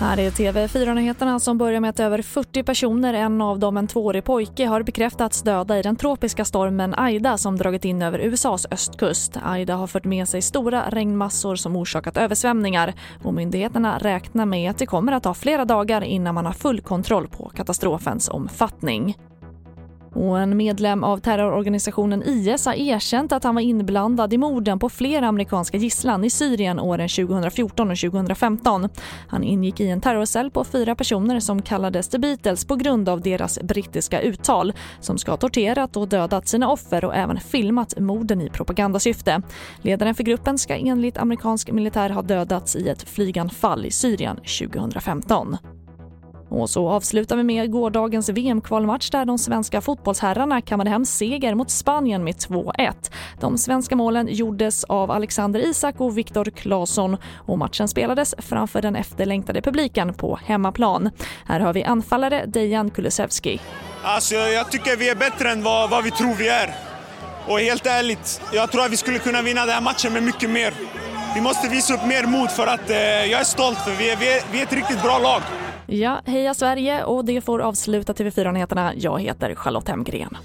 Här är TV4-nyheterna som börjar med att över 40 personer, en av dem en tvåårig pojke, har bekräftats döda i den tropiska stormen Aida som dragit in över USAs östkust. Aida har fört med sig stora regnmassor som orsakat översvämningar och myndigheterna räknar med att det kommer att ta flera dagar innan man har full kontroll på katastrofens omfattning. Och en medlem av terrororganisationen IS har erkänt att han var inblandad i morden på flera amerikanska gisslan i Syrien åren 2014 och 2015. Han ingick i en terrorcell på fyra personer som kallades The Beatles på grund av deras brittiska uttal som ska ha torterat och dödat sina offer och även filmat morden i propagandasyfte. Ledaren för gruppen ska enligt amerikansk militär ha dödats i ett flyganfall i Syrien 2015. Och så avslutar vi med gårdagens VM-kvalmatch där de svenska fotbollsherrarna kammade hem seger mot Spanien med 2-1. De svenska målen gjordes av Alexander Isak och Viktor Claesson och matchen spelades framför den efterlängtade publiken på hemmaplan. Här har vi anfallare Dejan Kulusevski. Alltså, jag tycker vi är bättre än vad, vad vi tror vi är. Och helt ärligt, jag tror att vi skulle kunna vinna den här matchen med mycket mer. Vi måste visa upp mer mod för att eh, jag är stolt för vi är, vi, är, vi är ett riktigt bra lag. Ja, heja Sverige och det får avsluta TV4-nyheterna. Jag heter Charlotte Hemgren.